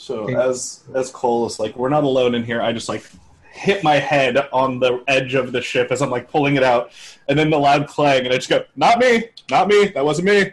So Okay. as as Cole is like, we're not alone in here. I just like hit my head on the edge of the ship as I'm like pulling it out, and then the loud clang, and I just go, "Not me, not me. That wasn't me."